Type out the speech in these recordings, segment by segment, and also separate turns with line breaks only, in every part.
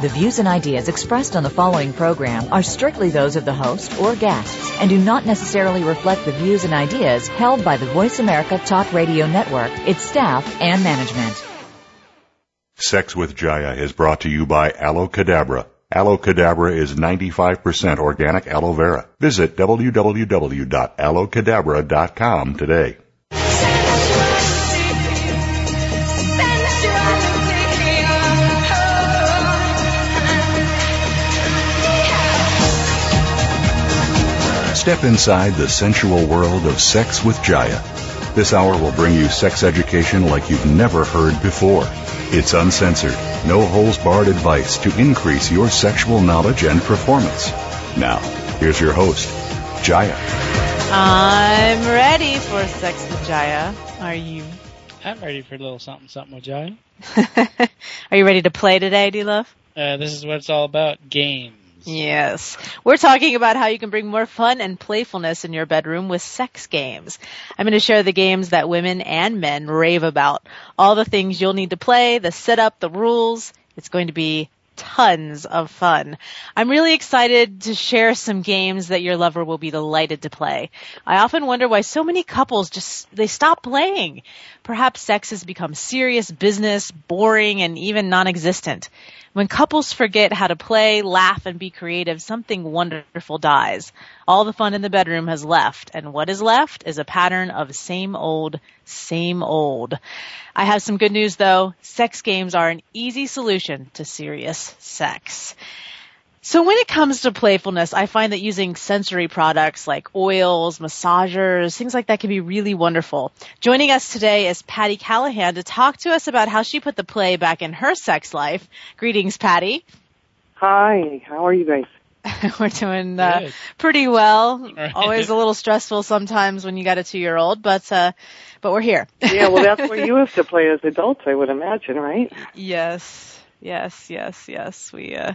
The views and ideas expressed on the following program are strictly those of the host or guests and do not necessarily reflect the views and ideas held by the Voice America Talk Radio Network, its staff, and management.
Sex with Jaiya is brought to you by Aloe Cadabra. Aloe Cadabra is 95% organic aloe vera. Visit www.aloecadabra.com today. Step inside the sensual world of sex with Jaiya. This hour will bring you sex education like you've never heard before. It's uncensored, no holes barred advice to increase your sexual knowledge and performance. Now, here's your host, Jaiya.
I'm ready for sex with Jaiya. Are you?
I'm ready for a little something something with Jaiya.
Are you ready to play today, do you love?
Uh, this is what it's all about. Game.
Yes. We're talking about how you can bring more fun and playfulness in your bedroom with sex games. I'm going to share the games that women and men rave about. All the things you'll need to play, the setup, the rules. It's going to be tons of fun. I'm really excited to share some games that your lover will be delighted to play. I often wonder why so many couples just, they stop playing. Perhaps sex has become serious business, boring, and even non-existent. When couples forget how to play, laugh, and be creative, something wonderful dies. All the fun in the bedroom has left, and what is left is a pattern of same old, same old. I have some good news though. Sex games are an easy solution to serious sex. So when it comes to playfulness, I find that using sensory products like oils, massagers, things like that can be really wonderful. Joining us today is Patty Callahan to talk to us about how she put the play back in her sex life. Greetings, Patty.
Hi, how are you
guys? We're doing uh, pretty well. Always a little stressful sometimes when you got a two-year-old, but uh, but we're here.
yeah, well, that's where you have to play as adults, I would imagine, right?
Yes, yes, yes, yes. We uh,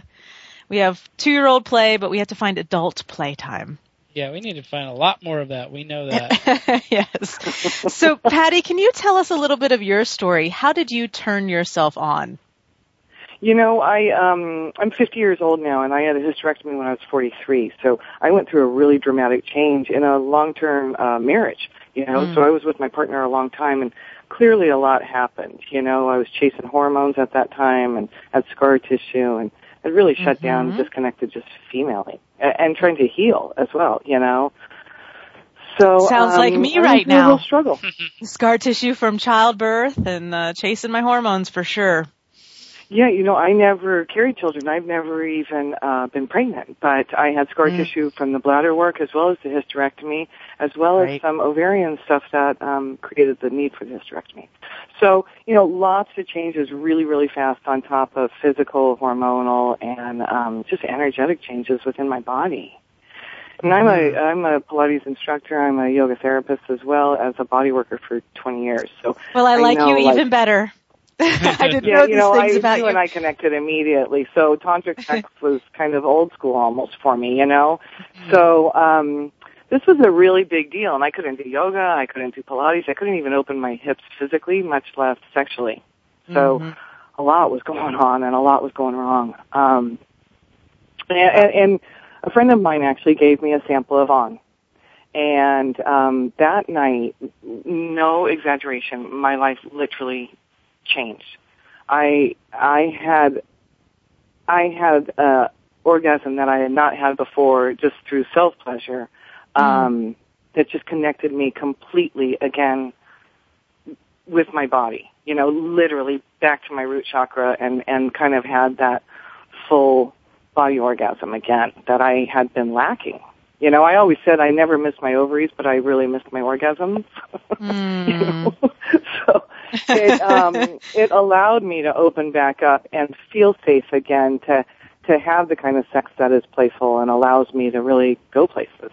we have two year old play, but we have to find adult playtime.
Yeah, we need to find a lot more of that. We know
that. yes. So, Patty, can you tell us a little bit of your story? How did you turn yourself on?
You know, I um I'm 50 years old now and I had a hysterectomy when I was 43. So, I went through a really dramatic change in a long-term uh marriage, you know. Mm. So, I was with my partner a long time and clearly a lot happened. You know, I was chasing hormones at that time and had scar tissue and it really shut mm-hmm. down, disconnected just femally and, and trying to heal as well, you know.
So sounds um, like me right now.
Struggle.
Scar tissue from childbirth and uh, chasing my hormones for sure.
Yeah, you know, I never carried children. I've never even uh, been pregnant, but I had scar mm. tissue from the bladder work as well as the hysterectomy, as well right. as some ovarian stuff that um, created the need for the hysterectomy. So, you know, lots of changes really, really fast on top of physical, hormonal, and um, just energetic changes within my body. And I'm a mm-hmm. I'm a Pilates instructor. I'm a yoga therapist as well as a body worker for 20 years. So
well, I like
I
know, you even like, better. I didn't yeah,
know you
know,
things
I,
about you. and I connected immediately. So tantric sex was kind of old school almost for me, you know. Mm-hmm. So um this was a really big deal, and I couldn't do yoga, I couldn't do Pilates, I couldn't even open my hips physically, much less sexually. So mm-hmm. a lot was going on, and a lot was going wrong. Um, and, and, and a friend of mine actually gave me a sample of On, and um, that night, no exaggeration, my life literally changed. I I had I had a uh, orgasm that I had not had before just through self pleasure. Mm-hmm. Um, mm. that just connected me completely again with my body, you know, literally back to my root chakra and, and kind of had that full body orgasm again that I had been lacking. You know, I always said I never missed my ovaries, but I really missed my orgasms. Mm. you know? So it um, it allowed me to open back up and feel safe again to to have the kind of sex that is playful and allows me to really go places.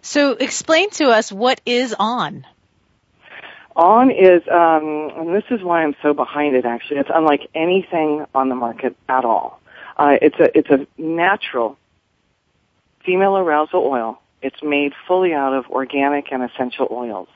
So, explain to us what is on.
On is, um, and this is why I'm so behind it. Actually, it's unlike anything on the market at all. Uh, it's a it's a natural female arousal oil. It's made fully out of organic and essential oils.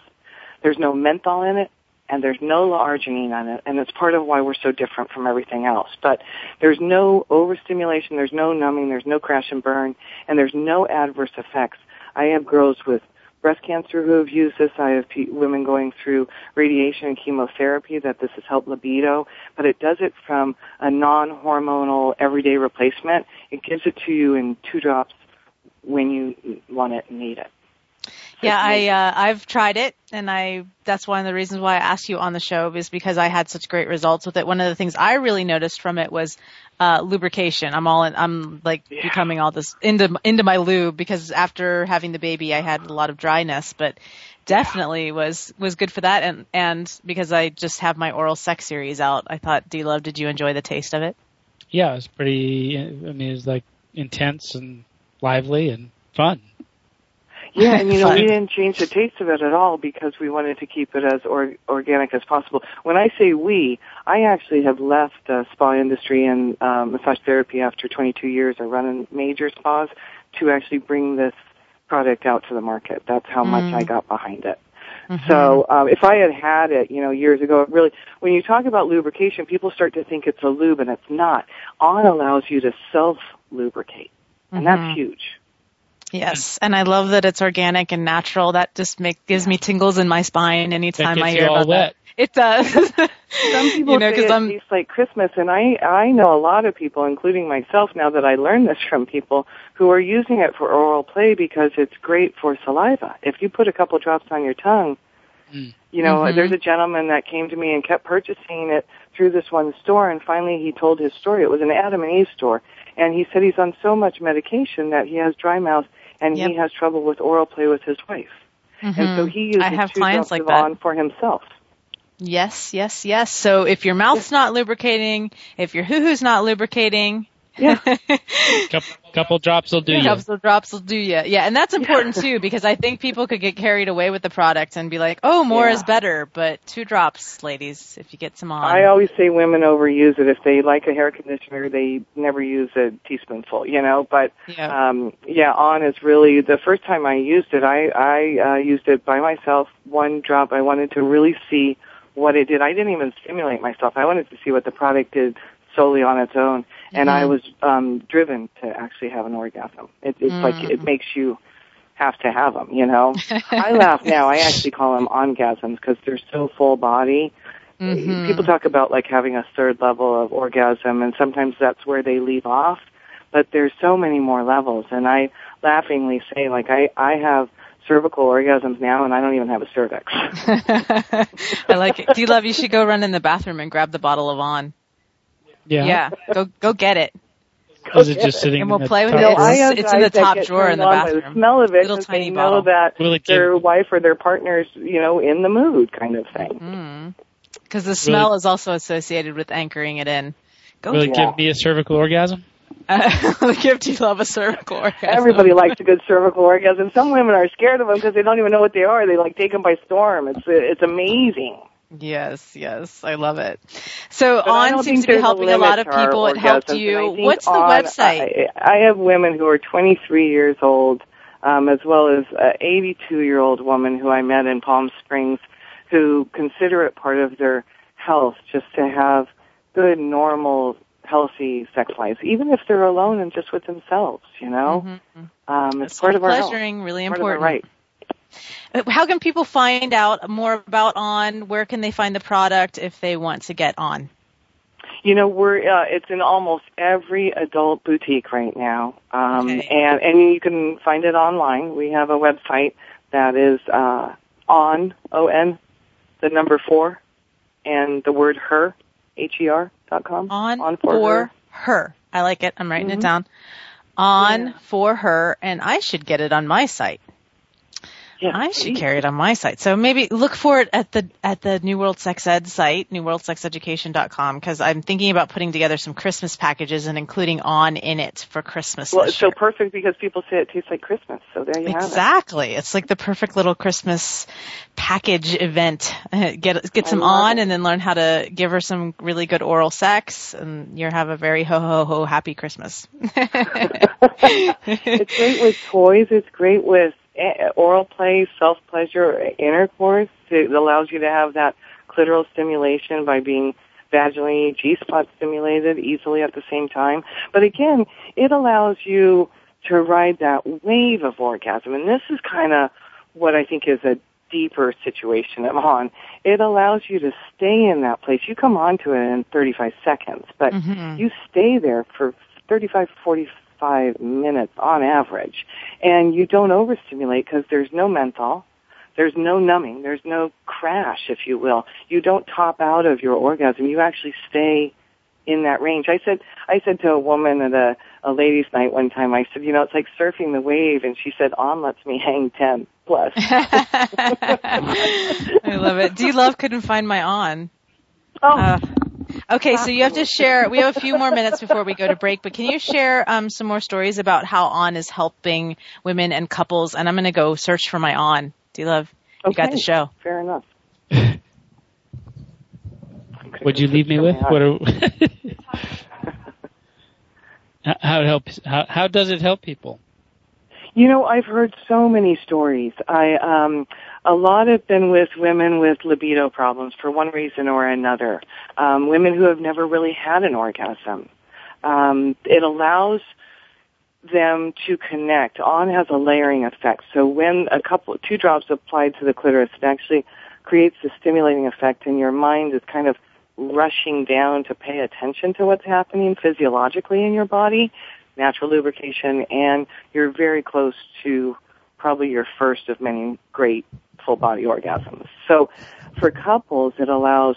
There's no menthol in it and there's no arginine on it, and it's part of why we're so different from everything else. But there's no overstimulation, there's no numbing, there's no crash and burn, and there's no adverse effects. I have girls with breast cancer who have used this. I have women going through radiation and chemotherapy that this has helped libido, but it does it from a non-hormonal everyday replacement. It gives it to you in two drops when you want it and need it.
Yeah, I uh, I've tried it, and I that's one of the reasons why I asked you on the show is because I had such great results with it. One of the things I really noticed from it was uh, lubrication. I'm all in, I'm like yeah. becoming all this into into my lube because after having the baby, I had a lot of dryness, but definitely yeah. was was good for that. And and because I just have my oral sex series out, I thought, D Love, did you enjoy the taste of it?
Yeah, it was pretty. I mean, it was like intense and lively and fun.
Yeah, and you know, we didn't change the taste of it at all because we wanted to keep it as or- organic as possible. When I say we, I actually have left the uh, spa industry and um, massage therapy after 22 years. of running major spas to actually bring this product out to the market. That's how mm. much I mm. got behind it. Mm-hmm. So um, if I had had it, you know, years ago, really, when you talk about lubrication, people start to think it's a lube, and it's not. On allows you to self lubricate, and mm-hmm. that's huge.
Yes, and I love that it's organic and natural. That just make, gives me tingles in my spine anytime I hear
about that.
It does.
Some people you know, say it tastes like Christmas, and I I know a lot of people, including myself, now that I learned this from people who are using it for oral play because it's great for saliva. If you put a couple drops on your tongue, mm. you know, mm-hmm. there's a gentleman that came to me and kept purchasing it through this one store, and finally he told his story. It was an Adam and Eve store, and he said he's on so much medication that he has dry mouth and yep. he has trouble with oral play with his wife. Mm-hmm. And so mm-hmm. he uses I have two clients
like that.
for himself.
Yes, yes, yes. So if your mouth's yes. not lubricating, if your hoo-hoo's not lubricating,
yeah. couple, couple, drops will do yeah. you.
Couple drops will do you. Yeah. And that's important yeah. too, because I think people could get carried away with the product and be like, oh, more yeah. is better. But two drops, ladies, if you get some on.
I always say women overuse it. If they like a hair conditioner, they never use a teaspoonful, you know, but, yeah. um, yeah, on is really the first time I used it. I, I, uh, used it by myself, one drop. I wanted to really see what it did. I didn't even stimulate myself. I wanted to see what the product did solely on its own and mm-hmm. I was um, driven to actually have an orgasm. It, it's mm. like it makes you have to have them, you know. I laugh now. I actually call them orgasms because they're so full body. Mm-hmm. People talk about like having a third level of orgasm, and sometimes that's where they leave off. But there's so many more levels, and I laughingly say like I I have cervical orgasms now, and I don't even have a cervix.
I like it. D Love, you should go run in the bathroom and grab the bottle of on.
Yeah. Yeah.
Go go get it.
Is it just sitting?
And we'll play with it. it's, it's in the top drawer in the bathroom.
The smell of it, little tiny bottle. that Will it their wife or their partner's, you know, in the mood, kind of
thing. Because hmm. the smell Really? is also associated with anchoring it in.
Go Will it give me a cervical orgasm?
uh, give you love a cervical orgasm.
Everybody likes a good cervical orgasm. Some women are scared of them because they don't even know what they are. They like take them by storm. It's it's amazing.
Yes, yes, I love it. So but on seems to be helping a, a lot of people. It helped you. What's the
on,
website? I,
I, have women who are 23 years old, um, as well as an 82 year old woman who I met in Palm Springs, who consider it part of their health just to have good, normal, healthy sex lives, even if they're alone and just with themselves. You know, mm-hmm. um, it's part of, pleasuring,
really part of our pleasuring, really important, right? how can people find out more about On? Where can they find the product if they want to get On?
You know, we're uh, it's in almost every adult boutique right now, um, okay. and and you can find it online. We have a website that is uh, on o n the number four and the word her h e r dot com on, on
for,
for her.
her. I like it. I'm writing mm-hmm. it down. On yeah. for her, and I should get it on my site.
Yeah,
I should carry it on my site. So maybe look for it at the at the New World Sex Ed site, newworldsexeducation.com, because I'm thinking about putting together some Christmas packages and including on in it for Christmas.
Well,
it's
year.
so
perfect because people say it tastes like Christmas. So there you exactly.
have it. Exactly, it's like the perfect little Christmas package event. Get get some on, it. and then learn how to give her some really good oral sex, and you'll have a very ho ho ho happy Christmas.
it's great with toys. It's great with oral play, self pleasure, intercourse. It allows you to have that clitoral stimulation by being vaginally G spot stimulated easily at the same time. But again, it allows you to ride that wave of orgasm. And this is kind of what I think is a deeper situation I'm on. It allows you to stay in that place. You come onto it in 35 seconds, but mm-hmm. you stay there for 35, 40 five minutes on average. And you don't overstimulate because there's no menthol. There's no numbing. There's no crash, if you will. You don't top out of your orgasm. You actually stay in that range. I said, I said to a woman at a, a ladies night one time, I said, you know, it's like surfing the wave. And she said, on lets me hang 10 plus. I
love it. D Love couldn't find my on.
Oh, uh,
Okay, so you have to share. We have a few more minutes before we go to break, but can you share um, some more stories about how On is helping women and couples? And I'm going to go search for my On. Do you love? Okay. You got the show.
Fair enough.
What'd you leave me with? What are, how it helps? How, how does it help people?
You know, I've heard so many stories. I um, a lot have been with women with libido problems for one reason or another, um, women who have never really had an orgasm. Um, it allows them to connect. On has a layering effect. So when a couple, two drops applied to the clitoris, it actually creates a stimulating effect and your mind is kind of rushing down to pay attention to what's happening physiologically in your body, natural lubrication, and you're very close to probably your first of many great full body orgasms. So for couples, it allows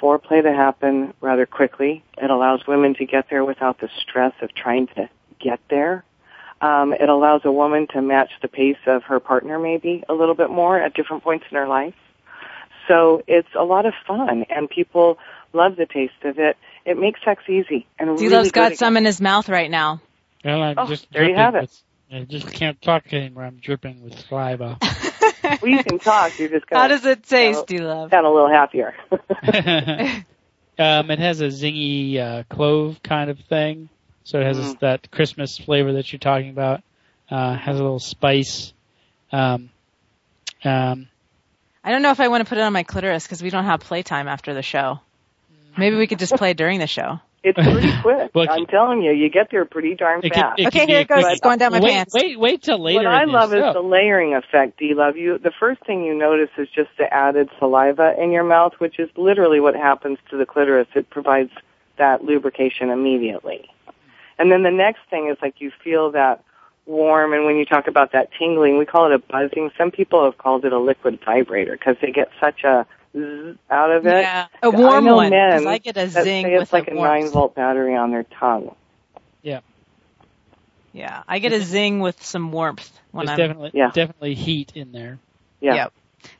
foreplay to happen rather quickly. It allows women to get there without the stress of trying to get there. Um, it allows a woman to match the pace of her partner maybe a little bit more at different points in her life. So it's a lot of fun and people love the taste of it. It makes sex easy.
And he really got some in his mouth right now.
Well, I'm oh, just
there you have it.
I just can't talk anymore. I'm dripping with saliva.
we can talk. you just kind How does it
taste, you know,
love? Kind of a little happier.
um, it has a zingy uh, clove kind of thing, so it has mm. that Christmas flavor that you're talking about. Uh, has a little spice.
Um, um, I don't know if I want to put it on my clitoris because we don't have playtime after the show. Maybe we could just play during the show.
It's pretty quick. I'm telling you, you get there pretty darn it
fast.
Can, it
okay, here it goes. It's going down my
wait, pants. Wait, wait till later. What
I love is show. the layering effect, D Love. You the first thing you notice is just the added saliva in your mouth, which is literally what happens to the clitoris. It provides that lubrication immediately. And then the next thing is like you feel that warm and when you talk about that tingling, we call it a buzzing. Some people have called it a liquid vibrator because they get such a out of
it. Yeah, a warm I one. Men
I
get a zing.
it's like a
nine
volt battery on their tongue.
Yeah.
Yeah, I get a zing with some warmth
when
There's
I'm definitely
yeah.
definitely heat in there.
Yeah. Yep.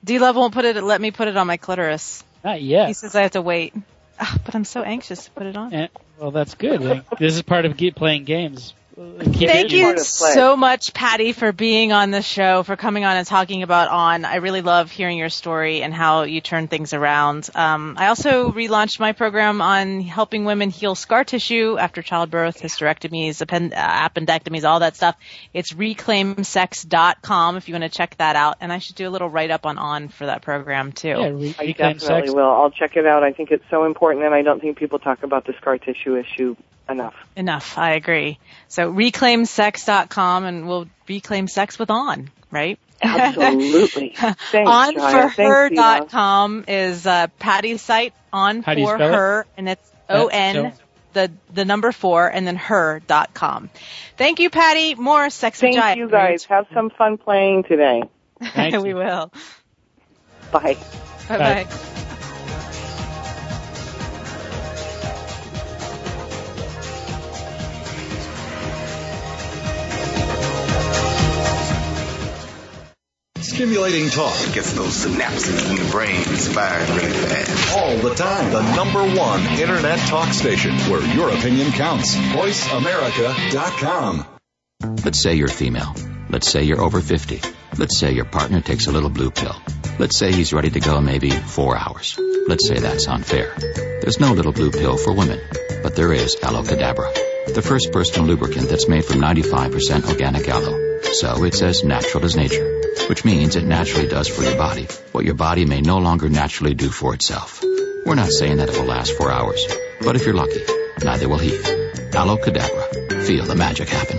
D Love won't put it. Let me put it on my clitoris.
Not yet.
He says I have to wait, ah, but I'm so anxious to put it on. And, eh,
well, that's good. Like, this is part of playing games.
Thank you so much, Patty, for being on the show, for coming on and talking about On. I really love hearing your story and how you turn things around. Um, I also relaunched my program on helping women heal scar tissue after childbirth, hysterectomies, append- appendectomies, all that stuff. It's reclaimsex.com if you want to check that out. And I should do a little write up on On for that program too.
Yeah, re-
I definitely sex. will. I'll check it out. I think it's so important, and I don't think people talk about the scar tissue issue enough. Enough.
I agree. So reclaimsex.com and we'll reclaim sex with on, right? Absolutely.
Thanks,
Onforher.com is uh, Patty's site, on How for her, it? and it's O N the the number four and then her.com. Thank you, Patty. More sex
Thank you guys. Have some fun playing today.
we will.
Bye.
Bye-bye. bye bye
Stimulating talk gets those synapses in the brain firing really fast. All the time. The number one internet talk station where your opinion counts. VoiceAmerica.com. Let's say you're female. Let's say you're over 50. Let's say your partner takes a little blue pill. Let's say he's ready to go maybe four hours. Let's say that's unfair. There's no little blue pill for women, but there is aloe the first personal lubricant that's made from 95% organic aloe. So it's as natural as nature, which means it naturally does for your body what your body may no longer naturally do for itself. We're not saying that it will last four hours, but if you're lucky, neither will he. Aloe Cadabra. Feel the magic happen.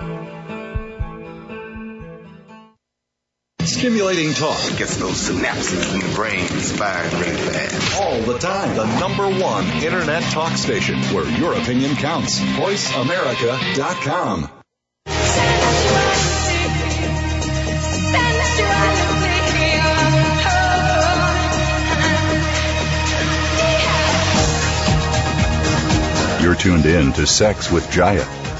Stimulating talk it gets those synapses in the brain firing really fast. All the time. The number one internet talk station where your opinion counts. VoiceAmerica.com. You're tuned in to Sex with Jaiya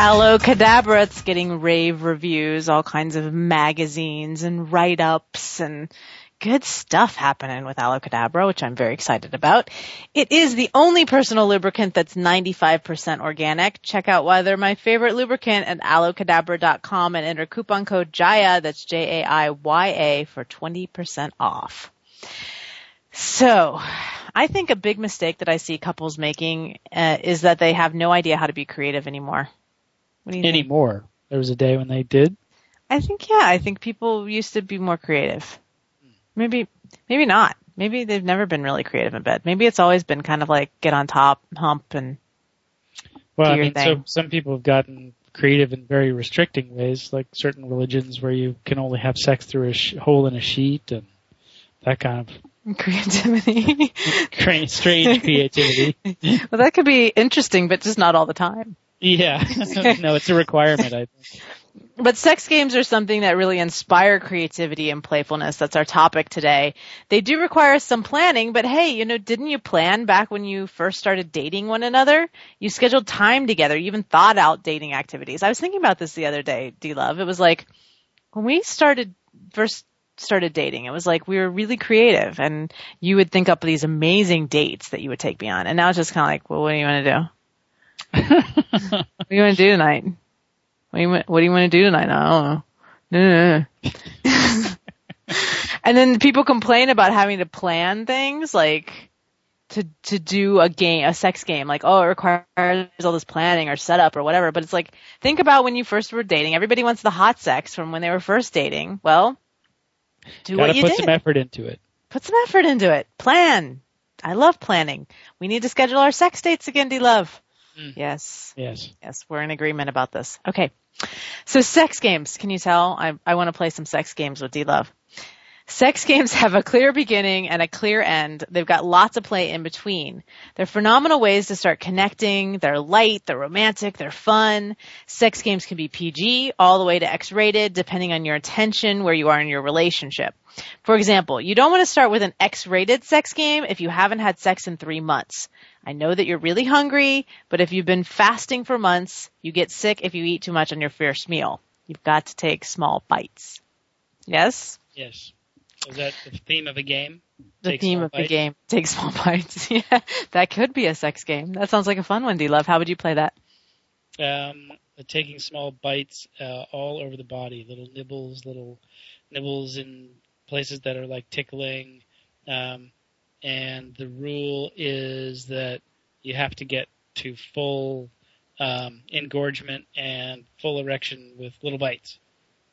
Aloe, Cadabra, it's getting rave reviews, all kinds of magazines and write-ups and good stuff happening with Aloe which I'm very excited about. It is the only personal lubricant that's 95% organic. Check out why they're my favorite lubricant at aloecadabra.com and enter coupon code JAIYA, that's J-A-I-Y-A, for 20% off. So, I think a big mistake that I see couples making uh, is that they have no idea how to be creative anymore
anymore. Think? There was a day when they did.
I think yeah. I think people used to be more creative. Maybe maybe not. Maybe they've never been really creative in bed. Maybe it's always been kind of like get on top, hump, and
well, I
mean, thing. so
some people have gotten creative in very restricting ways, like certain religions where you can only have sex through a sh- hole in a sheet and that kind of
creativity,
strange creativity.
well, that could be interesting, but just not all the time.
Yeah. no, it's a requirement, I think.
But sex games are something that really inspire creativity and playfulness. That's our topic today. They do require some planning, but hey, you know, didn't you plan back when you first started dating one another? You scheduled time together. You even thought out dating activities. I was thinking about this the other day, D Love. It was like when we started first started dating, it was like we were really creative and you would think up these amazing dates that you would take me on. And now it's just kind of like, well, what do you want to do? what do you want to do tonight? What do you what do you want to do tonight? I don't know. and then people complain about having to plan things like to to do a game, a sex game, like oh, it requires all this planning or setup or whatever. But it's like think about when you first were dating. Everybody wants the hot sex from when they were first dating. Well, do Gotta what
you put
did.
some effort into it.
Put some effort into it. Plan. I love planning. We need to schedule our sex dates again, D Love. Mm. Yes.
Yes.
Yes. We're in agreement about this. Okay. So sex games. Can you tell? I, I want to play some sex games with D Love. Sex games have a clear beginning and a clear end. They've got lots of play in between. They're phenomenal ways to start connecting. They're light, they're romantic, they're fun. Sex games can be PG all the way to X-rated depending on your attention, where you are in your relationship. For example, you don't want to start with an X-rated sex game if you haven't had sex in three months. I know that you're really hungry, but if you've been fasting for months, you get sick if you eat too much on your first meal. You've got to take small bites. Yes?
Yes. Is that the theme of a game?
The take theme of bites? the game. Take small bites. yeah. That could be a sex game. That sounds like a fun one, D Love. How would you play that?
Um, uh, taking small bites uh, all over the body, little nibbles, little nibbles in places that are like tickling. Um, and the rule is that you have to get to full um, engorgement and full erection with little bites.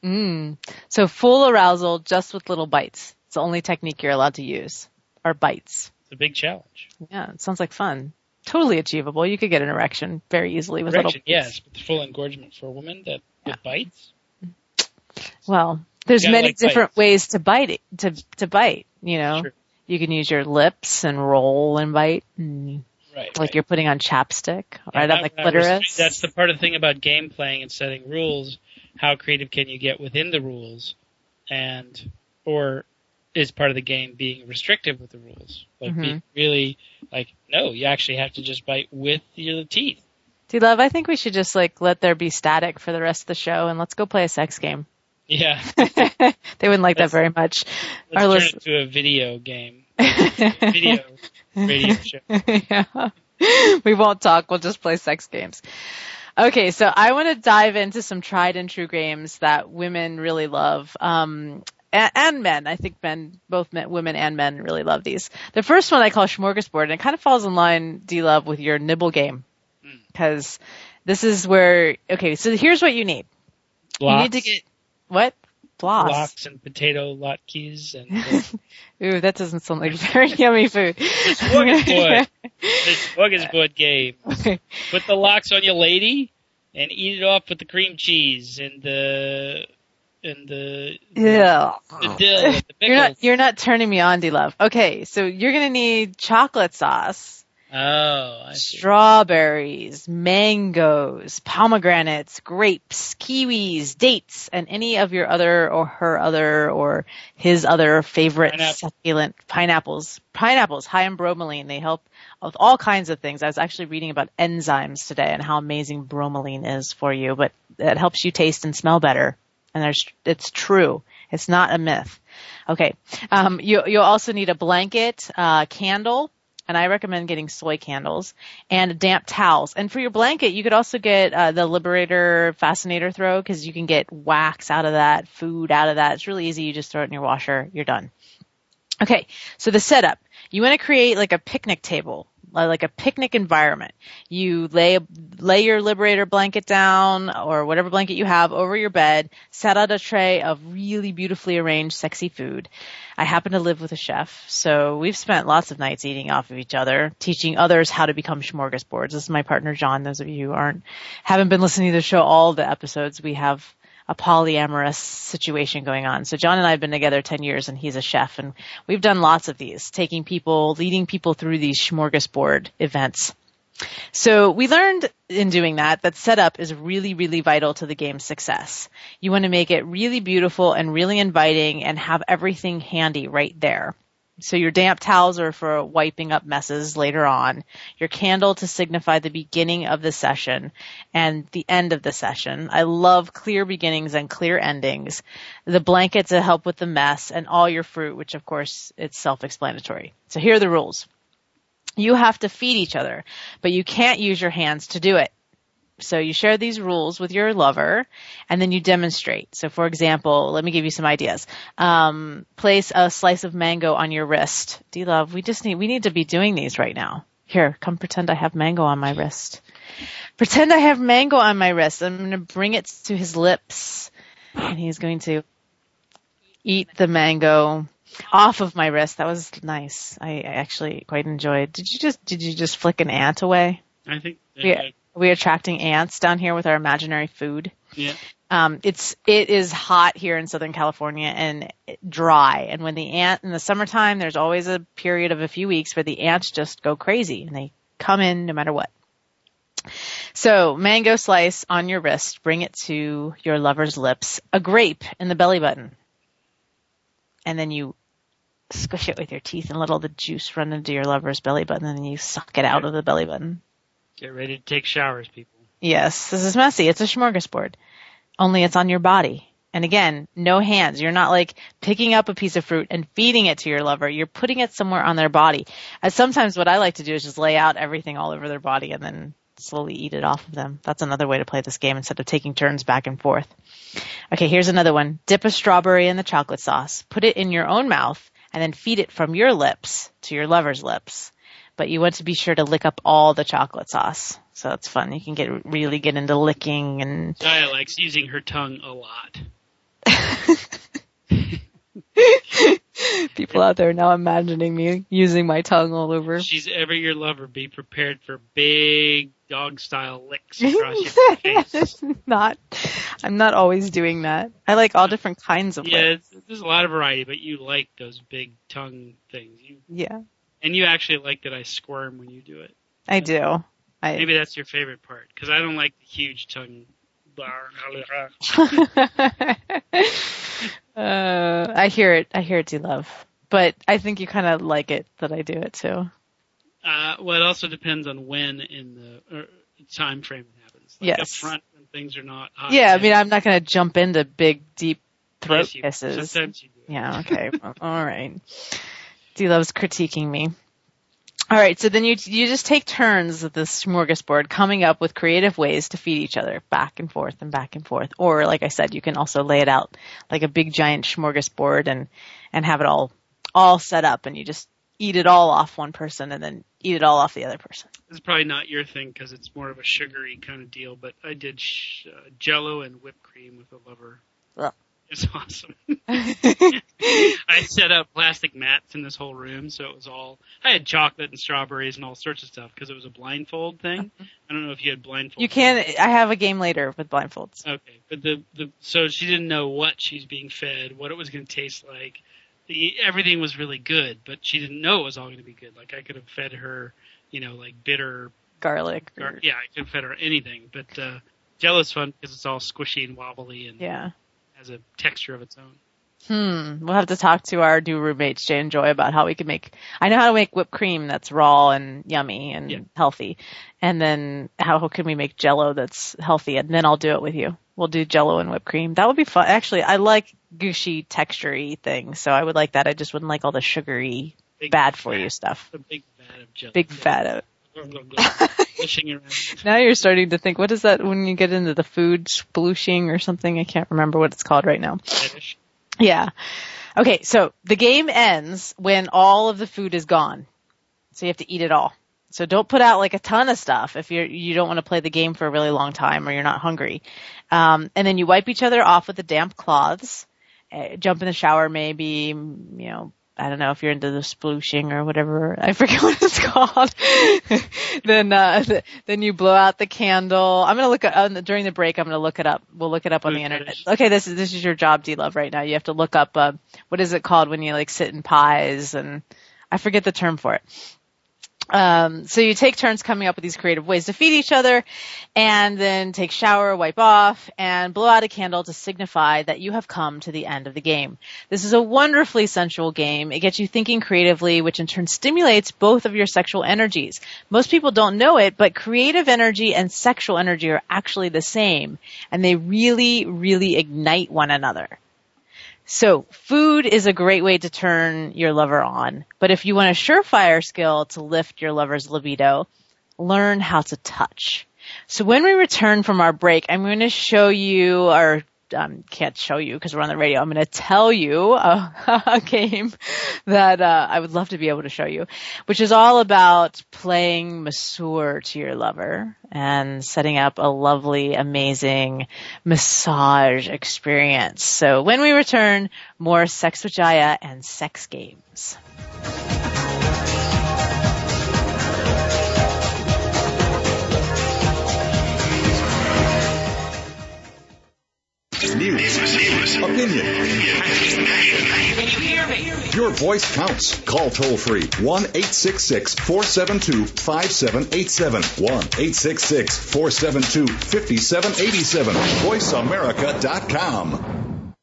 Mm. So full arousal just with little bites. It's the only technique you're allowed to use, are bites.
It's a big challenge.
Yeah, it sounds like fun. Totally achievable. You could get an erection very easily with
erection,
little.
Bites. Yes, with full engorgement for a woman that yeah. with bites.
Well, there's many like different bites. ways to bite it, to to bite. You know. Sure you can use your lips and roll and bite and right, like right. you're putting on chapstick yeah, right on the clitoris. Was,
that's the part of the thing about game playing and setting rules. How creative can you get within the rules and or is part of the game being restrictive with the rules? Like mm-hmm. being really like no, you actually have to just bite with your teeth.
D Love, I think we should just like let there be static for the rest of the show and let's go play a sex game. Yeah.
they
wouldn't like let's, that very much.
Let's Our turn list- it to a video game. video radio show. Yeah.
We won't talk. We'll just play sex games. Okay, so I want to dive into some tried and true games that women really love. Um, and, men. I think men, both men, women and men really love these. The first one I call Smorgasbord, and it kind of falls in line, D-Love, with your nibble game. Because hmm. this is where, okay, so here's what you need.
Blocks. You need to get
what?
Blocks and potato latkes and.
Ooh, that doesn't sound like very yummy food. It's
Smorgasbord. game. Put the lox on your lady and eat it off with the cream cheese and the and the, yeah. the dill. The you're
not you're not turning me on, D Love. Okay, so you're gonna need chocolate sauce.
Oh,
strawberries, mangoes, pomegranates, grapes, kiwis, dates, and any of your other or her other or his other favorite Pineapple.
succulent pineapples.
Pineapples high in bromelain. They help with all kinds of things. I was actually reading about enzymes today and how amazing bromelain is for you, but it helps you taste and smell better. And there's, it's true. It's not a myth. Okay. Um, you, you'll also need a blanket, uh, candle, and I recommend getting soy candles and damp towels. And for your blanket, you could also get uh, the Liberator Fascinator throw because you can get wax out of that, food out of that. It's really easy. You just throw it in your washer. You're done. Okay, so the setup. You want to create like a picnic table like a picnic environment. You lay lay your liberator blanket down or whatever blanket you have over your bed, set out a tray of really beautifully arranged sexy food. I happen to live with a chef, so we've spent lots of nights eating off of each other, teaching others how to become smorgasbords. This is my partner John, those of you who aren't haven't been listening to the show all the episodes we have a polyamorous situation going on. So John and I have been together 10 years and he's a chef and we've done lots of these, taking people, leading people through these smorgasbord events. So we learned in doing that that setup is really, really vital to the game's success. You want to make it really beautiful and really inviting and have everything handy right there. So your damp towels are for wiping up messes later on. Your candle to signify the beginning of the session and the end of the session. I love clear beginnings and clear endings. The blanket to help with the mess and all your fruit, which of course it's self-explanatory. So here are the rules. You have to feed each other, but you can't use your hands to do it. So you share these rules with your lover and then you demonstrate. So for example, let me give you some ideas. Um, place a slice of mango on your wrist. D love, we just need, we need to be doing these right now. Here, come pretend I have mango on my wrist. Pretend I have mango on my wrist. I'm going to bring it to his lips and he's going to eat the mango off of my wrist. That was nice. I, I actually quite enjoyed. Did you just, did you just flick an ant away?
I think yeah. I- uh,
we attracting ants down here with our imaginary food.
Yeah. Um,
it's it is hot here in Southern California and dry. And when the ant in the summertime, there's always a period of a few weeks where the ants just go crazy and they come in no matter what. So, mango slice on your wrist, bring it to your lover's lips, a grape in the belly button. And then you squish it with your teeth and let all the juice run into your lover's belly button and then you suck it out of the belly button.
Get ready to take showers, people.
Yes, this is messy. It's a smorgasbord. Only it's on your body. And again, no hands. You're not like picking up a piece of fruit and feeding it to your lover. You're putting it somewhere on their body. As sometimes what I like to do is just lay out everything all over their body and then slowly eat it off of them. That's another way to play this game instead of taking turns back and forth. Okay, here's another one. Dip a strawberry in the chocolate sauce. Put it in your own mouth and then feed it from your lips to your lover's lips but you want to be sure to lick up all the chocolate sauce. So it's fun. You can get really get into licking and.
Dia likes using her tongue a lot.
People out there now imagining me using my tongue all over.
She's ever your lover. Be prepared for big dog style licks across your face.
not, I'm not always doing that. I like all different kinds of.
Yeah, licks. there's a lot of variety, but you like those big tongue things. You,
yeah.
And you actually like that I squirm when you do it.
I do. I,
Maybe that's your favorite part because I don't like the huge tongue.
uh, I hear it. I hear it, D Love. But I think you kind of like it that I do it too.
Uh, well, it also depends on when in the er, time frame it happens.
Like yes. Up
front when things are not.
yeah, I mean, I'm not going to jump into big, deep throat yes,
you,
kisses. Sometimes
you do.
Yeah. Okay. All right. He loves critiquing me. All right, so then you you just take turns at this smorgasbord, coming up with creative ways to feed each other, back and forth and back and forth. Or, like I said, you can also lay it out like a big giant smorgasbord and and have it all all set up, and you just eat it all off one person and then eat it all off the other person.
It's probably not your thing because it's more of a sugary kind of deal, but I did sh- uh, Jello and whipped cream with a lover.
Yeah.
It's awesome. I set up plastic mats in this whole room, so it was all. I had chocolate and strawberries and all sorts of stuff because it was a blindfold thing. I don't know if you had blindfold.
You can. I have a game later with blindfolds.
Okay, but the the so she didn't know what she's being fed, what it was going to taste like. The, everything was really good, but she didn't know it was all going to be good. Like I could have fed her, you know, like bitter
garlic.
Gar- or... Yeah, I could have fed her anything, but. uh is fun because it's all squishy and wobbly and yeah has a texture of its own.
Hmm. We'll have to talk to our new roommates, Jay and Joy, about how we can make. I know how to make whipped cream that's raw and yummy and yeah. healthy, and then how can we make Jello that's healthy? And then I'll do it with you. We'll do Jello and whipped cream. That would be fun. Actually, I like gushy, textury things, so I would like that. I just wouldn't like all the sugary, big bad for you stuff. The big
fat of Jello. Big
fat of now you're starting to think, what is that when you get into the food splooshing or something? I can't remember what it's called right now. Yeah. Okay, so the game ends when all of the food is gone. So you have to eat it all. So don't put out like a ton of stuff if you're, you don't want to play the game for a really long time or you're not hungry. Um, and then you wipe each other off with the damp cloths, uh, jump in the shower maybe, you know, I don't know if you're into the splooshing or whatever. I forget what it's called. then, uh, th- then you blow out the candle. I'm gonna look uh, during the break. I'm gonna look it up. We'll look it up on the internet. Okay, this is this is your job, D Love, right now. You have to look up uh, what is it called when you like sit in pies and I forget the term for it. Um, so you take turns coming up with these creative ways to feed each other and then take shower, wipe off, and blow out a candle to signify that you have come to the end of the game. This is a wonderfully sensual game. It gets you thinking creatively, which in turn stimulates both of your sexual energies. Most people don't know it, but creative energy and sexual energy are actually the same and they really, really ignite one another. So food is a great way to turn your lover on. But if you want a surefire skill to lift your lover's libido, learn how to touch. So when we return from our break, I'm going to show you or um, can't show you because we're on the radio. I'm going to tell you a, a game that uh, I would love to be able to show you, which is all about playing masseur to your lover and setting up a lovely, amazing massage experience. So when we return, more Sex with Jaiya and sex games.
Your voice counts. Call toll free 1 866 472 5787. 1 866 472 5787. VoiceAmerica.com.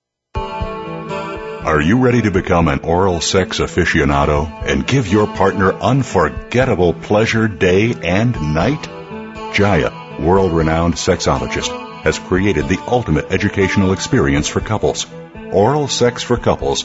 Are you ready to become an oral sex aficionado and give your partner unforgettable pleasure day and night? Jaiya, world renowned sexologist, has created the ultimate educational experience for couples. Oral Sex for Couples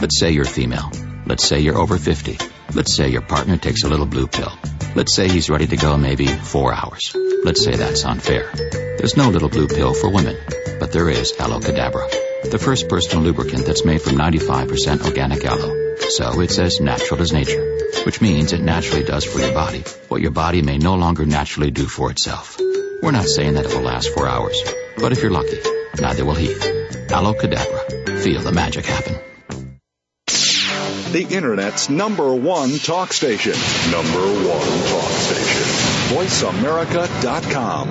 Let's say you're female. Let's say you're over 50. Let's say your partner takes a little blue pill. Let's say he's ready to go maybe four hours. Let's say that's unfair. There's no little blue pill for women, but there is aloe cadabra, the first personal lubricant that's made from 95% organic aloe. So it's as natural as nature, which means it naturally does for your body what your body may no longer naturally do for itself. We're not saying that it will last four hours, but if you're lucky, neither will he. Aloe cadabra. Feel the magic happen
the Internet's number one talk station. Number one talk station. VoiceAmerica.com.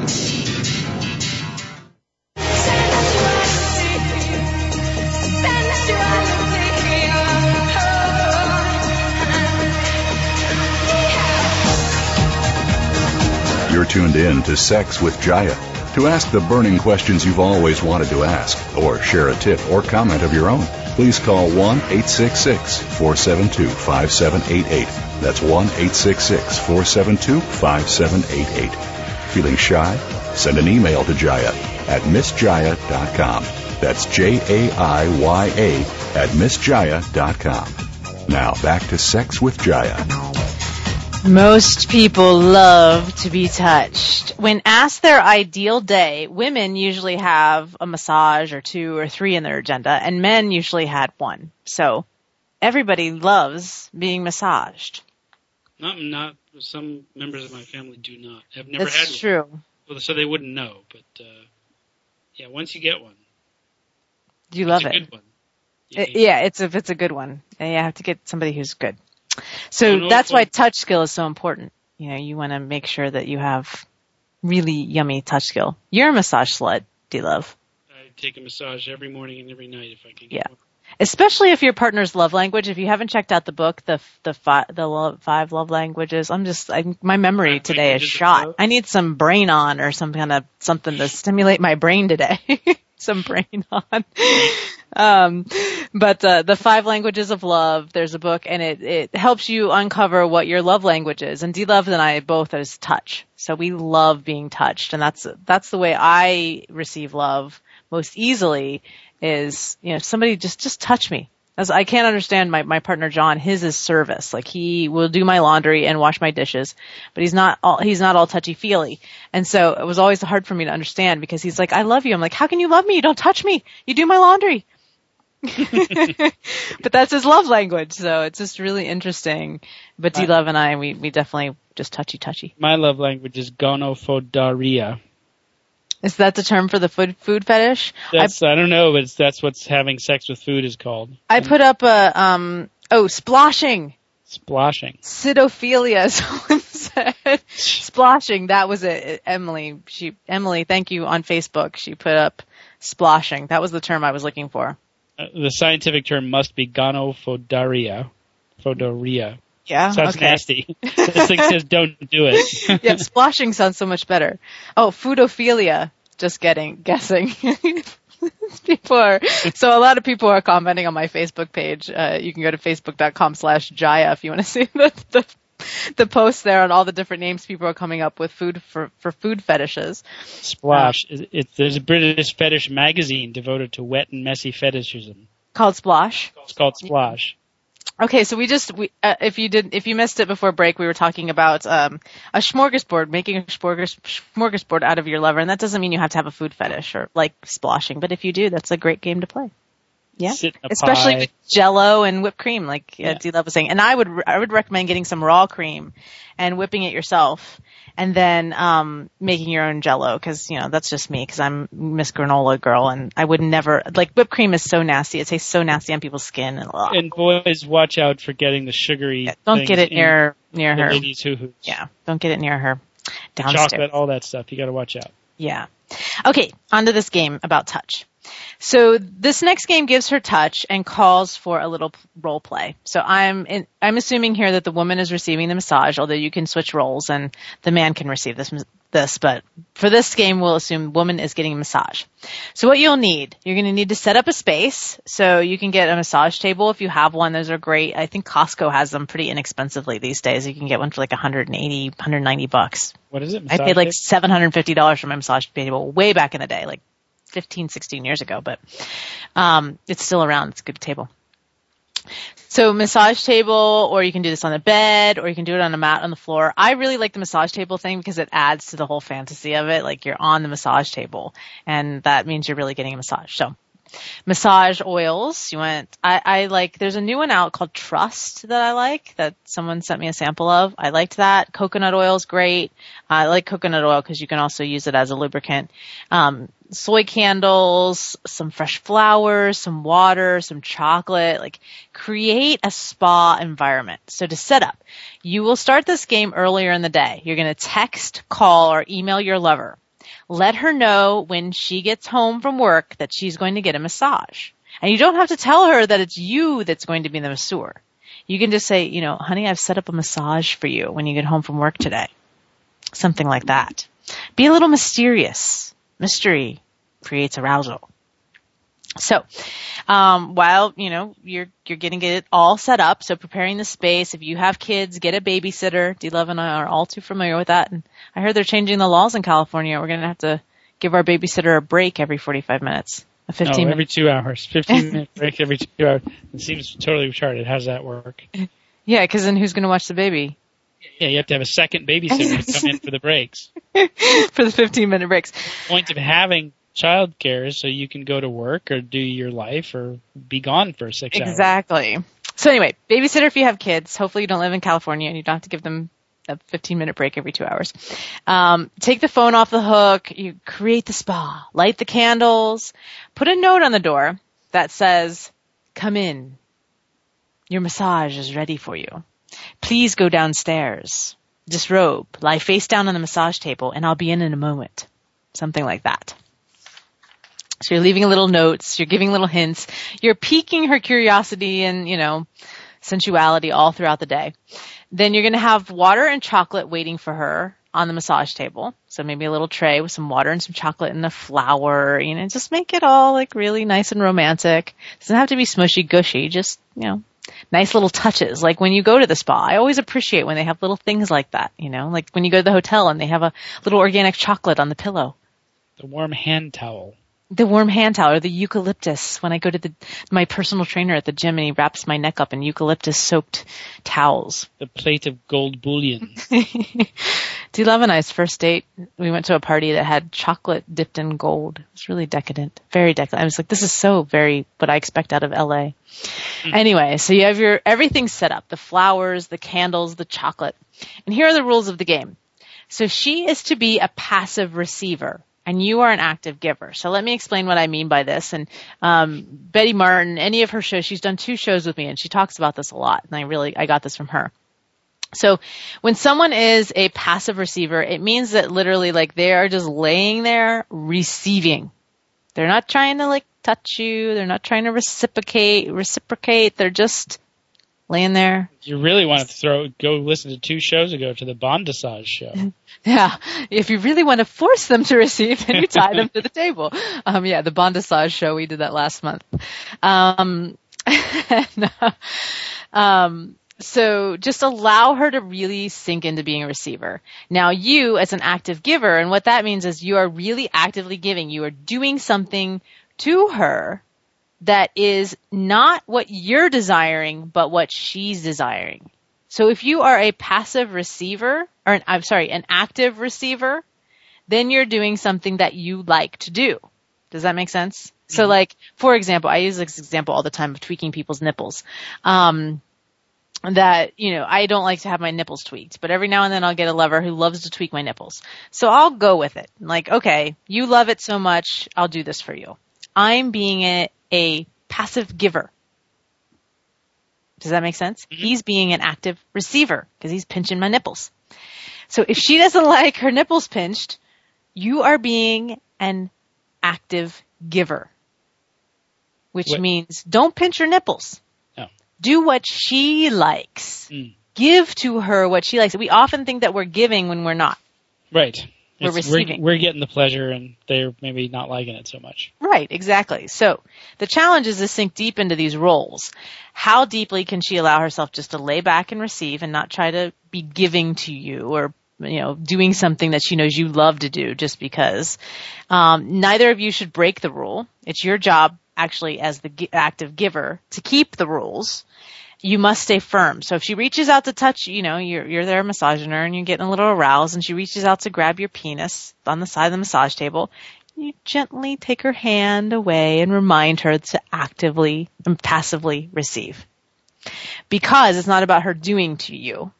You're tuned in to Sex with Jaiya. To ask the burning questions you've always wanted to ask, or share a tip or comment of your own please call 1 866 472 5788. That's 1 866 472 5788. Feeling shy? Send an email to Jaiya at MissJaiya.com. That's J A I Y A at MissJaiya.com. Now back to Sex with Jaiya.
Most people love to be touched. When asked their ideal day, women usually have a massage or two or three in their agenda, and men usually had one. So everybody loves being massaged.
Not, not some members of my family do not. have never
That's
had. That's
true. Well,
so they wouldn't know, but uh, yeah, once you get one,
you love
it. Uh,
yeah, it's a it's a good one, and you have to get somebody who's good. So that's why touch skill is so important. You know, you want to make sure that you have really yummy touch skill. You're a massage slut, D love.
I take a massage every morning and every night if I can. yeah.
One. Especially if your partner's love language. If you haven't checked out the book, the the five the love, five love languages. I'm just I, my memory today is shot. I need some brain on or some kind of something to stimulate my brain today. some brain on. um, but uh, the five languages of love. There's a book, and it it helps you uncover what your love language is. And D Love and I both is touch, so we love being touched, and that's that's the way I receive love most easily. Is you know somebody just just touch me, as I can't understand my, my partner John, his is service. Like he will do my laundry and wash my dishes, but he's not all, he's not all touchy feely. And so it was always hard for me to understand because he's like, I love you. I'm like, how can you love me? You don't touch me. You do my laundry. but that's his love language. So it's just really interesting. But D Love and I, we, we definitely just touchy touchy.
My love language is gonophobia.
Is that the term for the food food fetish?
That's I, I don't know, but that's what's having sex with food is called.
I put up a um oh splashing.
Splashing.
sitophilia. someone said. splashing, that was it. Emily, she, Emily, thank you on Facebook. She put up splashing. That was the term I was looking for.
Uh, the scientific term must be gonophodaria. fodoria.
Yeah.
Sounds
okay.
nasty. this thing says don't do
it. yeah, splashing sounds so much better. Oh, foodophilia. Just getting guessing. people are so a lot of people are commenting on my Facebook page. Uh, you can go to facebook.com slash Jaiya if you want to see the, the the post there on all the different names people are coming up with food for, for food fetishes.
Splash. Um, it, it, there's a British fetish magazine devoted to wet and messy fetishism.
Called Splash.
It's called Splash.
Okay, so we just we, uh, if you did if you missed it before break, we were talking about um, a smorgasbord, making a smorgasbord out of your lover, and that doesn't mean you have to have a food fetish or like splashing, but if you do, that's a great game to play. Yeah, especially pie. with Jello and whipped cream, like yeah. D Love was saying. And I would I would recommend getting some raw cream and whipping it yourself, and then um making your own Jello because you know that's just me because I'm Miss Granola girl, and I would never like whipped cream is so nasty. It tastes so nasty on people's skin. And, and
boys, watch out for getting the sugary. Yeah,
don't get it near near her. Yeah, don't get it near her. Downstairs.
Chocolate, all that stuff. You got to watch out.
Yeah. Okay, On to this game about touch. So this next game gives her touch and calls for a little role play. So I'm in, I'm assuming here that the woman is receiving the massage, although you can switch roles and the man can receive this this, but for this game we'll assume woman is getting a massage. So what you'll need, you're going to need to set up a space. So you can get a massage table if you have one. Those are great. I think Costco has them pretty inexpensively these days. You can get one for like 180, 190 bucks.
What is it? I
paid
like
$750 for my massage table way back in the day, like 15, 16 years ago, but um, it's still around. It's a good table. So massage table, or you can do this on a bed, or you can do it on a mat on the floor. I really like the massage table thing because it adds to the whole fantasy of it. Like you're on the massage table, and that means you're really getting a massage. So massage oils. You want, I, I like, there's a new one out called Trust that I like that someone sent me a sample of. I liked that. Coconut oil is great. I like coconut oil because you can also use it as a lubricant. Um, soy candles, some fresh flowers, some water, some chocolate, like create a spa environment. So to set up, you will start this game earlier in the day. You're going to text, call, or email your lover let her know when she gets home from work that she's going to get a massage. And you don't have to tell her that it's you that's going to be the masseur. You can just say, you know, honey, I've set up a massage for you when you get home from work today. Something like that. Be a little mysterious. Mystery creates arousal. So, um, while, you know, you're, you're getting it all set up, so preparing the space, if you have kids, get a babysitter. D-Love and I are all too familiar with that. And I heard they're changing the laws in California. We're going to have to give our babysitter a break every 45 minutes. A 15
no,
every
minute. two hours. 15 minute break every two hours. It seems totally retarded. How does that work?
Yeah, because then who's going to watch the baby?
Yeah, you have to have a second babysitter to come in for the breaks.
for the 15 minute breaks. The
point of having childcare so you can go to work or do your life or be gone for six
exactly. hours.
Exactly.
So anyway, babysitter if you have kids. Hopefully you don't live in California and you don't have to give them a 15 minute break every two hours. Um, take the phone off the hook. You create the spa, light the candles, put a note on the door that says, come in. Your massage is ready for you. Please go downstairs. Disrobe, lie face down on the massage table and I'll be in in a moment. Something like that. So you're leaving little notes, you're giving little hints, you're piquing her curiosity and, you know, sensuality all throughout the day. Then you're going to have water and chocolate waiting for her on the massage table. So maybe a little tray with some water and some chocolate and a flower, you know, just make it all like really nice and romantic. It doesn't have to be smushy gushy, just, you know, nice little touches. Like when you go to the spa, I always appreciate when they have little things like that, you know, like when you go to the hotel and they have a little organic chocolate on the pillow.
The warm hand towel
the warm hand towel or the eucalyptus when I go to the my personal trainer at the gym and he wraps my neck up in eucalyptus soaked towels.
The plate of gold bullion.
D Love and I's first date, we went to a party that had chocolate dipped in gold. It was really decadent. Very decadent. I was like, this is so very what I expect out of LA. Mm-hmm. Anyway, so you have your everything set up. The flowers, the candles, the chocolate. And here are the rules of the game. So she is to be a passive receiver and you are an active giver. So let me explain what I mean by this. And um, Betty Martin, any of her shows, she's done two shows with me, and she talks about this a lot. And I really, I got this from her. So when someone is a passive receiver, it means that literally like they are just laying there receiving. They're not trying to like touch you. They're not trying to reciprocate, reciprocate. They're just laying there.
You really want to throw go listen to two shows ago to the bondage show.
yeah, if you really want to force them to receive, then you tie them to the table. Um, yeah, the bondage show we did that last month. Um, and, uh, um, so just allow her to really sink into being a receiver. Now you as an active giver, and what that means is you are really actively giving. You are doing something to her that is not what you're desiring, but what she's desiring. So if you are a passive receiver, or an, I'm sorry, an active receiver, then you're doing something that you like to do. Does that make sense? Mm-hmm. So like, for example, I use this example all the time of tweaking people's nipples. Um, that, you know, I don't like to have my nipples tweaked, but every now and then I'll get a lover who loves to tweak my nipples. So I'll go with it. Like, okay, you love it so much, I'll do this for you. I'm being it a passive giver. Does that make sense? Mm-hmm. He's being an active receiver because he's pinching my nipples. So if she doesn't like her nipples pinched, you are being an active giver, which what? means don't pinch your nipples. No. Oh. Do what she likes. Mm. Give to her what she likes. We often think that we're giving when we're not.
Right
we're
receiving. We're, we're, getting the pleasure and they're maybe not liking it so much.
Right, exactly. So the challenge is to sink deep into these roles. How deeply can she allow herself just to lay back and receive and not try to be giving to you or you know, doing something that she knows you love to do just because. Um, neither of you should break the rule. It's your job actually as the active giver to keep the rules you must stay firm. So if she reaches out to touch, you know, you're, you're there massaging her and you're getting a little aroused and she reaches out to grab your penis on the side of the massage table, you gently take her hand away and remind her to actively and passively receive. Because it's not about her doing to you.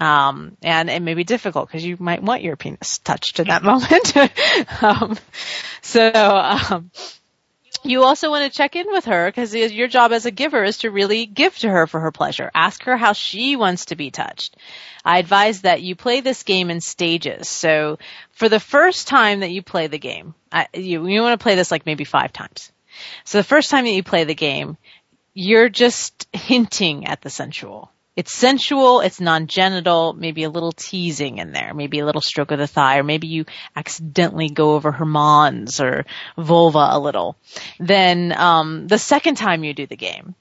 Um, and it may be difficult because you might want your penis touched in that moment. um, so, um, you also want to check in with her because your job as a giver is to really give to her for her pleasure. Ask her how she wants to be touched. I advise that you play this game in stages. So for the first time that you play the game, you, you want to play this like maybe five times. So the first time that you play the game, you're just hinting at the sensual it's sensual, it's non-genital, maybe a little teasing in there, maybe a little stroke of the thigh, or maybe you accidentally go over her mons or vulva a little. Then um, the second time you do the game,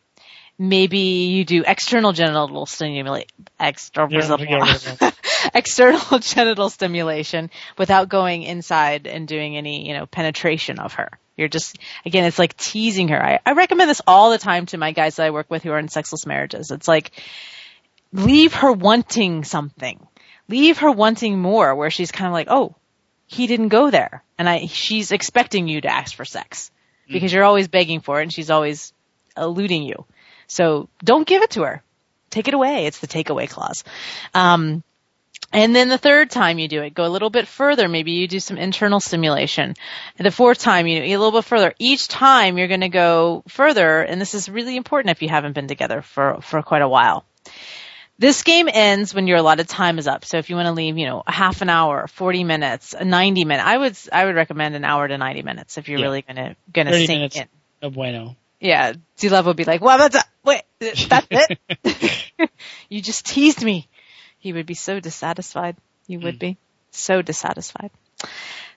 maybe you do external genital stimulation, external, yeah, external genital stimulation without going inside and doing any, you know, penetration of her. You're just, again, it's like teasing her. I, I recommend this all the time to my guys that I work with who are in sexless marriages. It's like, leave her wanting something. Leave her wanting more where she's kind of like, oh, he didn't go there. And I, she's expecting you to ask for sex mm-hmm. because you're always begging for it and she's always eluding you. So don't give it to her. Take it away. It's the takeaway clause. Um, and then the third time you do it, go a little bit further. Maybe you do some internal stimulation. And the fourth time you a little bit further. Each time you're going to go further. And this is really important if you haven't been together for, for quite a while. This game ends when your allotted time is up. So if you want to leave, you know, half an hour, 40 minutes, 90 minutes, I would, I would recommend an hour to 90 minutes if you're yeah. really gonna, gonna sink minutes. in. No
bueno.
Yeah. D Love would be like, well, that's, a, wait, that's it. you just teased me. He would be so dissatisfied. You would mm. be so dissatisfied.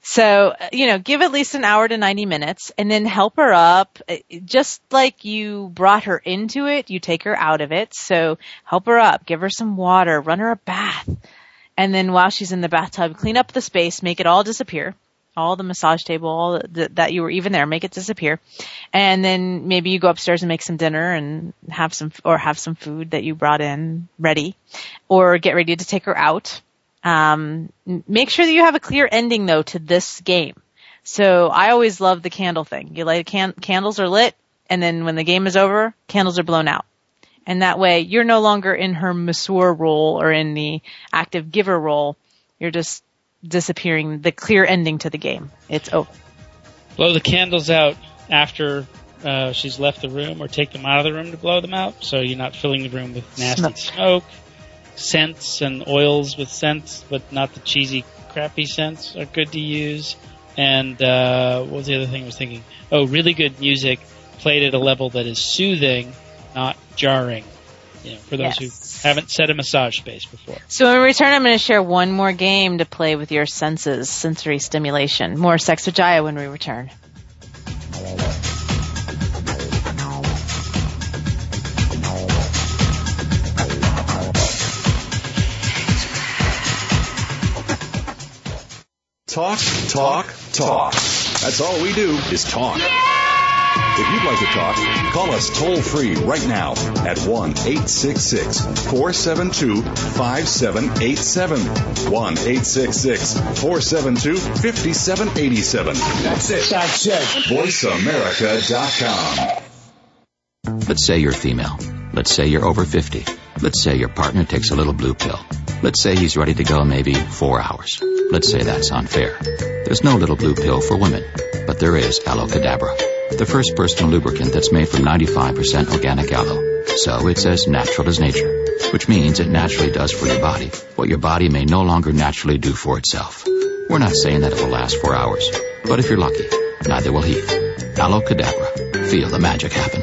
So, uh, you know, give at least an hour to 90 minutes and then help her up. Uh, just like you brought her into it, you take her out of it. So help her up, give her some water, run her a bath. And then while she's in the bathtub, clean up the space, make it all disappear. All the massage table all the, that you were even there, make it disappear. And then maybe you go upstairs and make some dinner and have some, or have some food that you brought in ready or get ready to take her out um, make sure that you have a clear ending though to this game. So I always love the candle thing. You light can- candles are lit, and then when the game is over, candles are blown out. And that way, you're no longer in her masseur role or in the active giver role. You're just disappearing. The clear ending to the game. It's over.
Blow the candles out after uh, she's left the room, or take them out of the room to blow them out, so you're not filling the room with nasty smoke. smoke scents and oils with scents, but not the cheesy, crappy scents are good to use. And uh, what was the other thing I was thinking? Oh, really good music played at a level that is soothing, not jarring. You know, for those yes. who haven't set a massage space before.
So in return, I'm going to share one more game to play with your senses, sensory stimulation. More sex with Jaiya when we return.
Talk, talk, talk. That's all we do is talk. If you'd like to talk, call us toll free right now at 1 866 472 5787. 1 866 472 5787. That's it. That's it. VoiceAmerica.com.
Let's say you're female. Let's say you're over 50. Let's say your partner takes a little blue pill. Let's say he's ready to go maybe four hours. Let's say that's unfair. There's no little blue pill for women, but there is Aloe Cadabra, the first personal lubricant that's made from 95% organic aloe. So it's as natural as nature, which means it naturally does for your body what your body may no longer naturally do for itself. We're not saying that it will last four hours, but if you're lucky, neither will he. Aloe Cadabra. Feel the magic happen.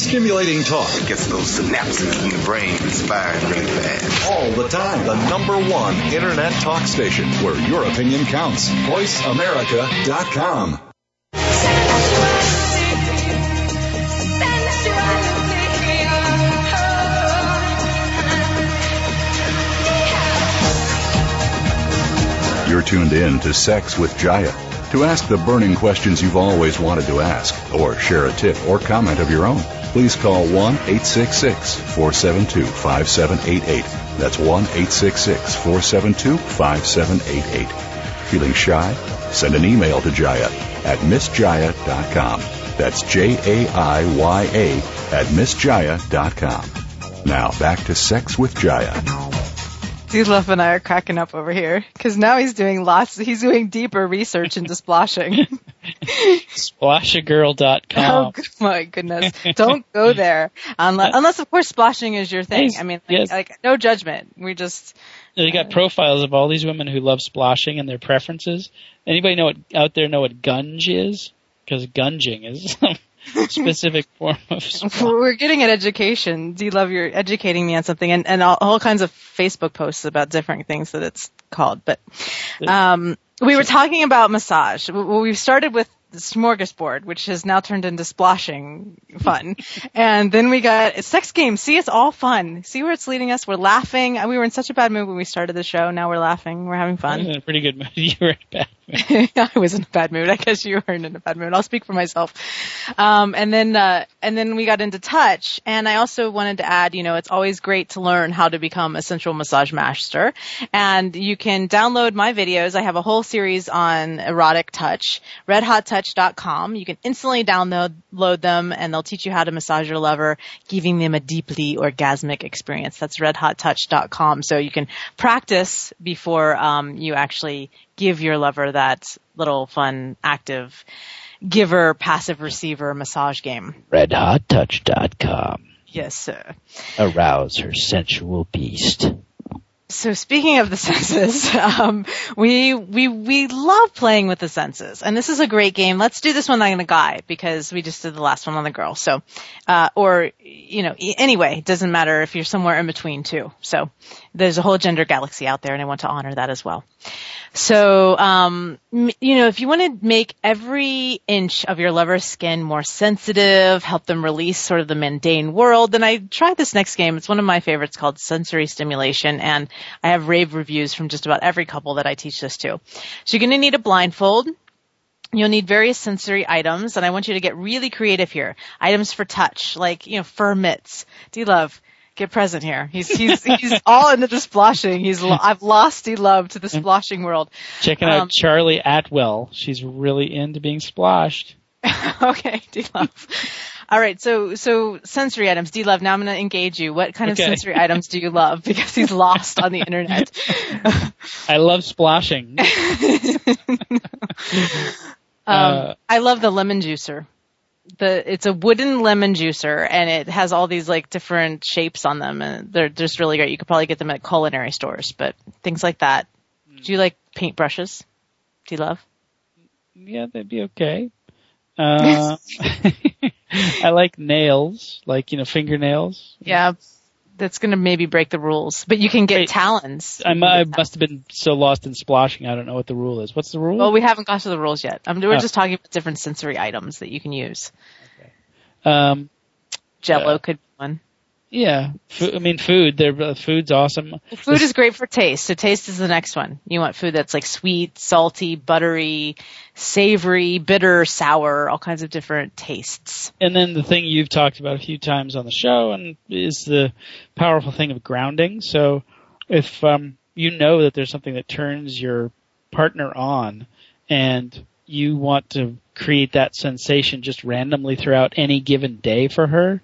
stimulating talk gets those synapses in your brain firing really fast. All the time. The number one internet talk station where your opinion counts. VoiceAmerica.com. You're tuned in to Sex with Jaiya. To ask the burning questions you've always wanted to ask, or share a tip or comment of your own please call 1 866 472 5788. That's 1 866 472 5788. Feeling shy? Send an email to Jaiya at MissJaiya.com. That's J A I Y A at MissJaiya.com. Now back to Sex with Jaiya.
D Love and I are cracking up over here because now he's doing lots, he's doing deeper research into splashing.
Splashagirl.com.
Oh my goodness. Don't go there. Unless, uh, unless of course splashing is your thing. I mean, like, yes. like, no judgment. We just.
They got uh, profiles of all these women who love splashing and their preferences. Anybody know what, out there know what gunge is? Because gunging is some specific form of. Splashing.
We're getting an education. Do you love your educating me on something and and all, all kinds of Facebook posts about different things that it's called, but. Um, we were talking about massage. We started with smorgasbord, which has now turned into splashing fun. and then we got sex games. See, it's all fun. See where it's leading us. We're laughing. We were in such a bad mood when we started the show. Now we're laughing. We're having fun.
was a pretty good mood. You were bad
I was in a bad mood. I guess you weren't in a bad mood. I'll speak for myself. Um, and then, uh, and then we got into touch. And I also wanted to add, you know, it's always great to learn how to become a sensual massage master. And you can download my videos. I have a whole series on erotic touch, redhottouch.com. You can instantly download load them and they'll teach you how to massage your lover, giving them a deeply orgasmic experience. That's redhottouch.com. So you can practice before, um, you actually give your lover that little fun active giver passive receiver massage game.
Redhottouch.com.
Yes, sir.
Arouse her sensual beast.
So speaking of the senses, um, we we we love playing with the senses, and this is a great game. Let's do this one on a guy because we just did the last one on the girl. So, uh, or you know, anyway, it doesn't matter if you're somewhere in between too. So, there's a whole gender galaxy out there and I want to honor that as well. So, um, you know, if you want to make every inch of your lover's skin more sensitive, help them release sort of the mundane world, then I tried this next game. It's one of my favorites called Sensory Stimulation, and I have rave reviews from just about every couple that I teach this to. So you're going to need a blindfold. You'll need various sensory items, and I want you to get really creative here. Items for touch, like, you know, fur mitts. Do you love get present here. He's he's he's all into the splashing. He's I've lost the love to the mm-hmm. splashing world.
Checking um, out Charlie Atwell. She's really into being splashed.
okay, D love. All right, so so sensory items. D love. Now I'm going to engage you. What kind okay. of sensory items do you love? Because he's lost on the internet.
I love splashing.
um, uh, I love the lemon juicer the it's a wooden lemon juicer and it has all these like different shapes on them and they're just really great. You could probably get them at culinary stores, but things like that. Mm. Do you like paint brushes? Do you love?
Yeah, they'd be okay. Uh, I like nails, like you know fingernails.
Yeah, that's going to maybe break the rules, but you can get Wait, talons. I, must
have been so lost in splashing. I don't know what the rule is. What's the rule?
Well, we haven't
got
to the rules yet. Um, we're oh. just talking about different sensory items that you can use. Okay. Um, Jello uh, could
yeah, I mean food. Their uh, food's awesome. Well,
food this- is great for taste. So taste is the next one. You want food that's like sweet, salty, buttery, savory, bitter, sour, all kinds of different tastes.
And then the thing you've talked about a few times on the show and is the powerful thing of grounding. So if um, you know that there's something that turns your partner on, and you want to create that sensation just randomly throughout any given day for her,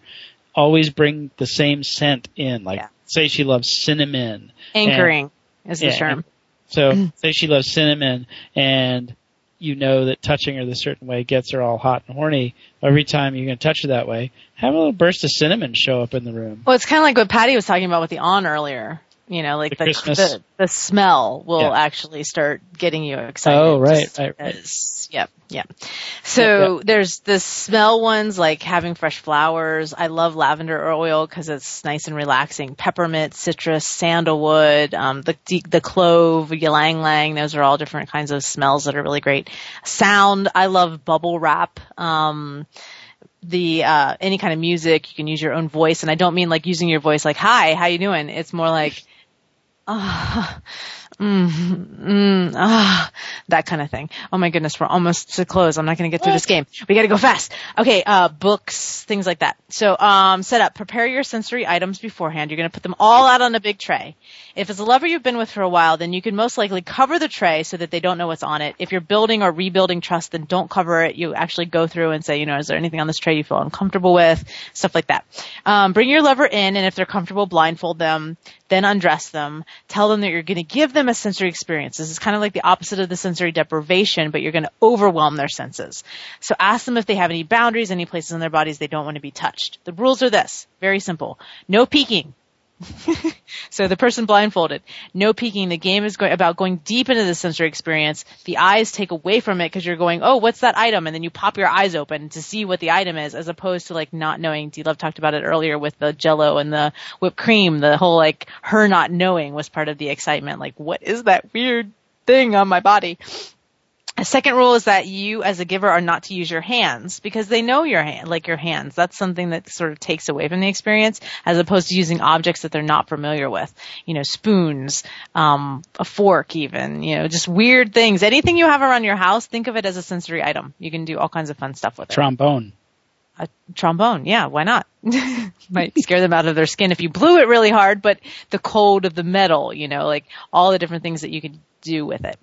always bring the same scent in. Like yeah. say she loves cinnamon.
Anchoring and, is the yeah, term.
So say she loves cinnamon and you know that touching her the certain way gets her all hot and horny. Every time you're going to touch her that way, have a little burst of cinnamon show up in the room.
Well, it's kind of like what Patty was talking about with the on earlier. You know, like the the, the, the smell will yeah. actually start getting you excited.
Oh, right, right, right.
Yep, yep. So there's the smell ones like having fresh flowers. I love lavender oil because it's nice and relaxing. Peppermint, citrus, sandalwood, um, the the clove, ylang ylang. Those are all different kinds of smells that are really great. Sound. I love bubble wrap. Um, the uh any kind of music you can use your own voice and i don't mean like using your voice like hi how you doing it's more like ah, mm, mm, ah, that kind of thing. Oh my goodness, we're almost to close. I'm not going to get through this game. We got to go fast. Okay, uh, books, things like that. So, um, set up, prepare your sensory items beforehand. You're going to put them all out on a big tray. If it's a lover you've been with for a while, then you can most likely cover the tray so that they don't know what's on it. If you're building or rebuilding trust, then don't cover it. You actually go through and say, you know, is there anything on this tray you feel uncomfortable with? Stuff like that. Um, bring your lover in, and if they're comfortable, blindfold them then undress them, tell them that you're going to give them a sensory experience. This is kind of like the opposite of the sensory deprivation, but you're going to overwhelm their senses. So ask them if they have any boundaries, any places in their bodies they don't want to be touched. The rules are this, very simple. No peeking, so the person blindfolded, no peeking. The game is going, about going deep into the sensory experience. The eyes take away from it because you're going, oh, what's that item? And then you pop your eyes open to see what the item is, as opposed to like not knowing. D Love talked about it earlier with the Jello and the whipped cream. The whole like her not knowing was part of the excitement. Like, what is that weird thing on my body? A second rule is that you as a giver are not to use your hands because they know your hand, like your hands. That's something that sort of takes away from the experience as opposed to using objects that they're not familiar with. You know, spoons, um, a fork even, you know, just weird things. Anything you have around your house, think of it as a sensory item. You can do all kinds of fun stuff with
it. Trombone.
A
trombone.
Yeah. Why not? Might scare them out of their skin if you blew it really hard, but the cold of the metal, you know, like all the different things that you could do with it.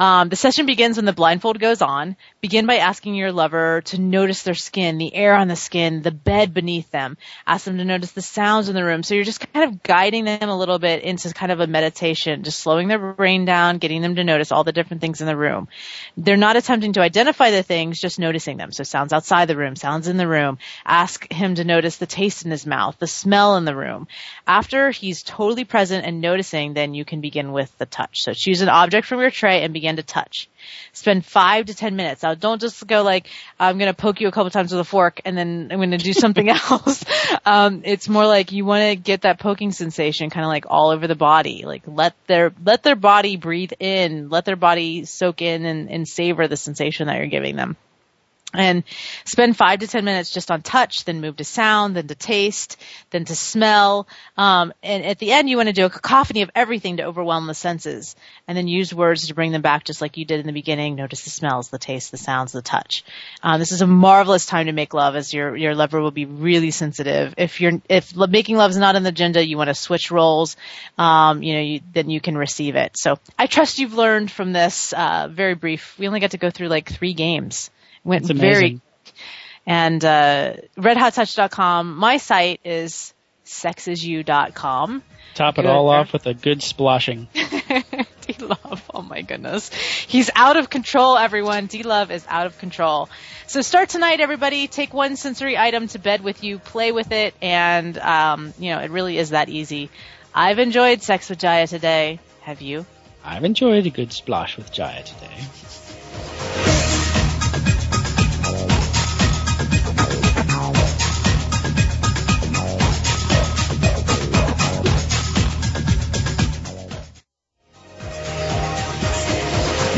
Um, the session begins when the blindfold goes on. Begin by asking your lover to notice their skin, the air on the skin, the bed beneath them. Ask them to notice the sounds in the room. So you're just kind of guiding them a little bit into kind of a meditation, just slowing their brain down, getting them to notice all the different things in the room. They're not attempting to identify the things, just noticing them. So sounds outside the room, sounds in the room. Ask him to notice the taste in his mouth, the smell in the room. After he's totally present and noticing, then you can begin with the touch. So choose an object from your tray and begin begin to touch. Spend five to ten minutes. Now don't just go like, I'm gonna poke you a couple times with a fork and then I'm gonna do something else. Um, it's more like you wanna get that poking sensation kind of like all over the body. Like let their, let their body breathe in, let their body soak in and, and savor the sensation that you're giving them and spend five to ten minutes just on touch, then move to sound, then to taste, then to smell. Um, and at the end, you want to do a cacophony of everything to overwhelm the senses, and then use words to bring them back, just like you did in the beginning. Notice the smells, the taste, the sounds, the touch. Um, this is a marvelous time to make love, as your your lover will be really sensitive. If you're if making love is not on the agenda, you want to switch roles. Um, you know, you, then you can receive it. So I trust you've learned from this uh, very brief. We only got to go through like three games.
Went very
and uh, redhottouch.com. My site is sexisyou.com.
Top it all off with a good splashing.
D Love, oh my goodness. He's out of control, everyone. D Love is out of control. So start tonight, everybody. Take one sensory item to bed with you, play with it, and, um, you know, it really is that easy. I've enjoyed Sex with Jaiya today. Have you?
I've enjoyed a good splash with Jaiya today.